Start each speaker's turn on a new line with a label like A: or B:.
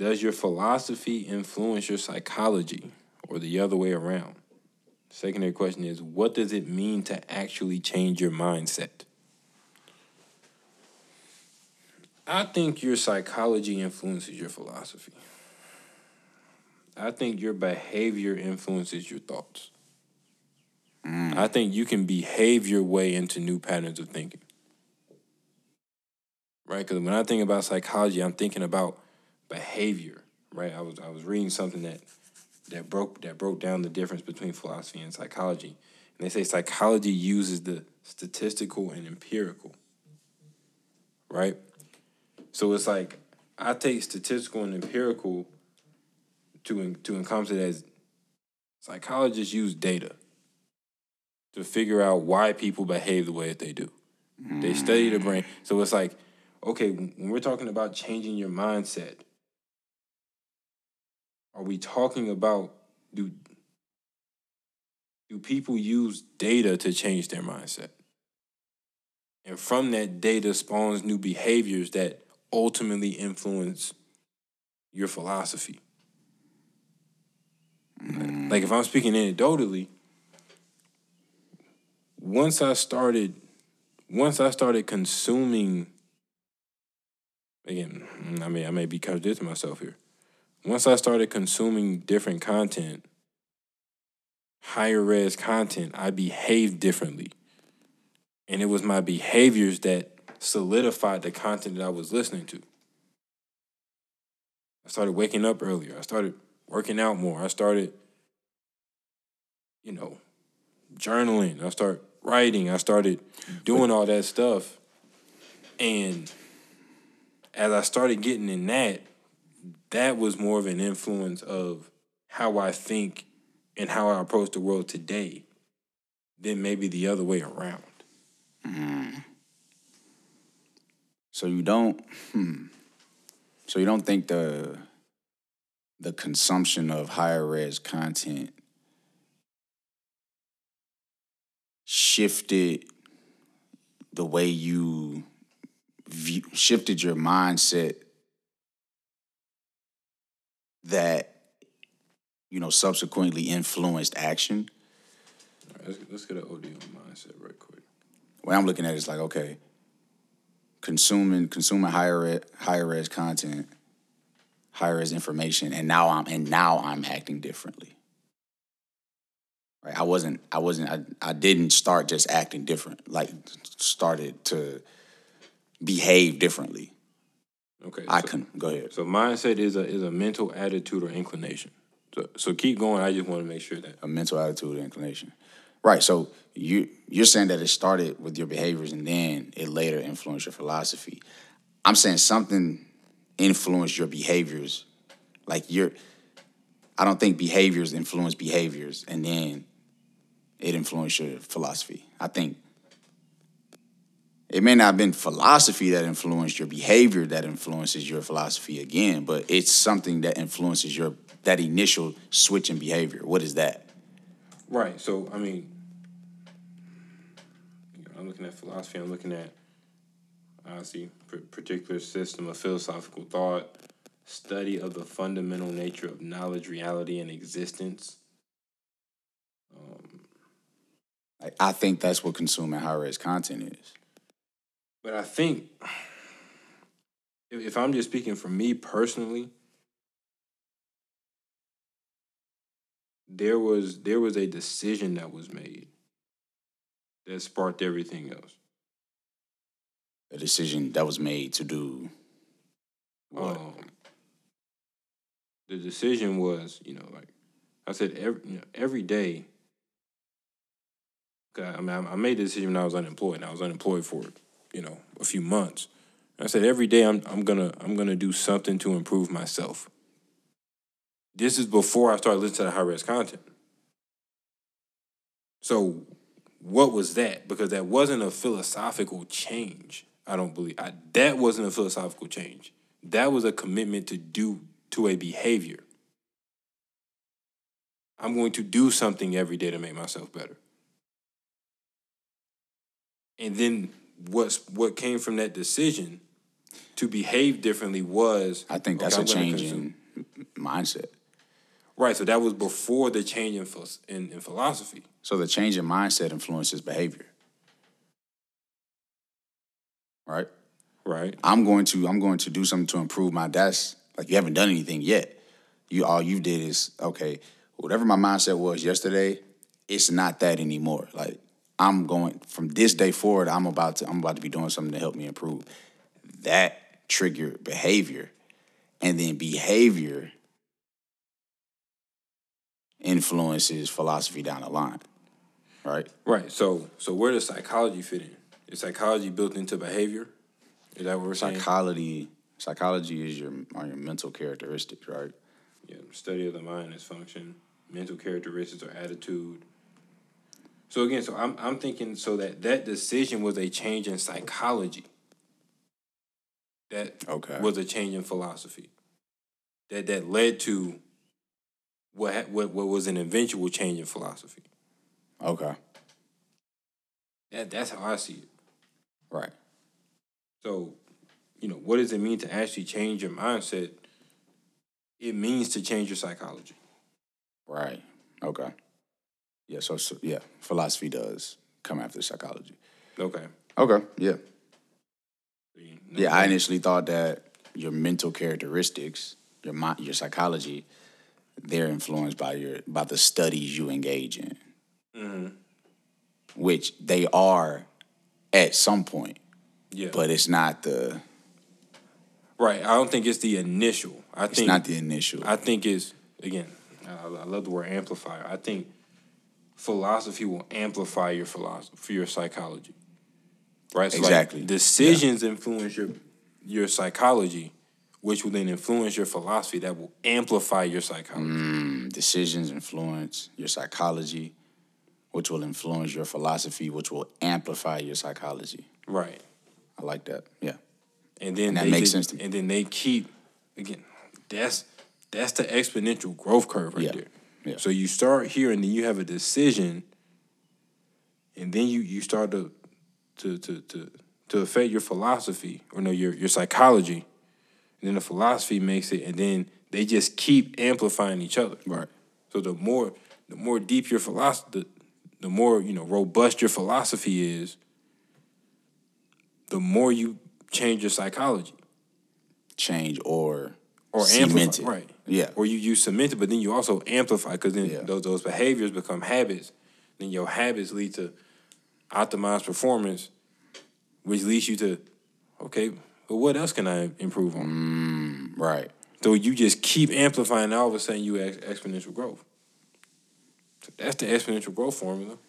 A: Does your philosophy influence your psychology or the other way around? Secondary question is what does it mean to actually change your mindset? I think your psychology influences your philosophy. I think your behavior influences your thoughts. Mm. I think you can behave your way into new patterns of thinking. Right? Because when I think about psychology, I'm thinking about behavior. Right? I was I was reading something that that broke that broke down the difference between philosophy and psychology. And they say psychology uses the statistical and empirical. Right? So it's like I take statistical and empirical to to encompass it as psychologists use data to figure out why people behave the way that they do. Mm. They study the brain. So it's like, okay, when we're talking about changing your mindset, are we talking about do do people use data to change their mindset? And from that data spawns new behaviors that ultimately influence your philosophy. Mm. Like if I'm speaking anecdotally, once I started once I started consuming again, I mean I may be contradicting myself here. Once I started consuming different content, higher res content, I behaved differently. And it was my behaviors that solidified the content that I was listening to. I started waking up earlier. I started working out more. I started, you know, journaling. I started writing. I started doing all that stuff. And as I started getting in that, that was more of an influence of how I think and how I approach the world today than maybe the other way around. Mm.
B: So you don't, hmm. So you don't think the the consumption of higher res content shifted the way you view, shifted your mindset that you know subsequently influenced action.
A: let's, let's get an OD on mindset right quick.
B: What I'm looking at is like, okay, consuming consuming higher ed, higher res content, higher res information, and now I'm and now I'm acting differently. Right? I wasn't I wasn't I, I didn't start just acting different, like started to behave differently.
A: Okay.
B: I so, can go ahead.
A: So mindset is a is a mental attitude or inclination. So so keep going. I just want to make sure that
B: a mental attitude or inclination. Right. So you you're saying that it started with your behaviors and then it later influenced your philosophy. I'm saying something influenced your behaviors. Like you're I don't think behaviors influence behaviors and then it influenced your philosophy. I think it may not have been philosophy that influenced your behavior that influences your philosophy again, but it's something that influences your that initial switch in behavior. What is that?
A: Right. So I mean, I'm looking at philosophy. I'm looking at obviously particular system of philosophical thought, study of the fundamental nature of knowledge, reality, and existence.
B: Um, I think that's what consuming high res content is.
A: But I think if I'm just speaking for me personally, there was there was a decision that was made that sparked everything else.
B: A decision that was made to do what? Um,
A: the decision was, you know, like I said, every you know, every day. I mean, I made the decision when I was unemployed, and I was unemployed for, you know, a few months. I said every day I'm I'm gonna I'm gonna do something to improve myself. This is before I started listening to the high res content. So, what was that? Because that wasn't a philosophical change. I don't believe I, that wasn't a philosophical change. That was a commitment to do to a behavior. I'm going to do something every day to make myself better. And then what's what came from that decision to behave differently was.
B: I think that's
A: I'm
B: a change in mindset.
A: Right, so that was before the change in, in, in philosophy.
B: So the change in mindset influences behavior. Right?
A: Right.
B: I'm going to I'm going to do something to improve my desk. like you haven't done anything yet. You all you did is okay, whatever my mindset was yesterday, it's not that anymore. Like I'm going from this day forward, I'm about to I'm about to be doing something to help me improve. That triggered behavior. And then behavior influences philosophy down the line. Right?
A: Right. So so where does psychology fit in? Is psychology built into behavior? Is that what we're saying?
B: Psychology psychology is your are your mental characteristics, right?
A: yeah, study of the mind is function, mental characteristics or attitude. So again, so I'm I'm thinking so that that decision was a change in psychology. That
B: Okay.
A: was a change in philosophy. That that led to what what what was an eventual change in philosophy.
B: Okay.
A: That that's how I see it.
B: Right.
A: So, you know, what does it mean to actually change your mindset? It means to change your psychology.
B: Right. Okay. Yeah. So, so yeah, philosophy does come after psychology.
A: Okay.
B: Okay. Yeah.
A: You know,
B: Yeah. I initially thought that your mental characteristics, your mind, your psychology, they're influenced by your by the studies you engage in, mm-hmm. which they are at some point,
A: yeah.
B: but it's not the
A: right. I don't think it's the initial. I
B: it's
A: think
B: not the initial.
A: I think it's again. I, I love the word amplifier. I think philosophy will amplify your philosophy for your psychology. Right. So like,
B: Exactly.
A: decisions influence your your psychology, which will then influence your philosophy. That will amplify your psychology.
B: Mm, decisions influence your psychology, which will influence your philosophy, which will amplify your psychology.
A: Right.
B: I like that. Yeah.
A: and then
B: that
A: they
B: makes sense to me.
A: And then they keep again. That's that's the exponential growth curve right
B: Yeah.
A: there.
B: Yeah.
A: So you start here, and then you have a decision, and then you you start to to to to to affect your philosophy or no your your psychology, and then the philosophy makes it, and then they just keep amplifying each other.
B: Right.
A: So the more the more deep your philosophy, the, the more you know robust your philosophy is, the more you change your psychology
B: Change or
A: or
B: cement
A: amplify,
B: it.
A: right?
B: Yeah.
A: Or you use cement it, but then you also amplify because then
B: Yeah.
A: those those behaviors become habits. Then your habits lead to optimized performance, which leads you to okay, but what else can I improve on?
B: Mm, right.
A: So you just keep amplifying, and all of a sudden you ex- exponential growth. So that's the exponential growth formula.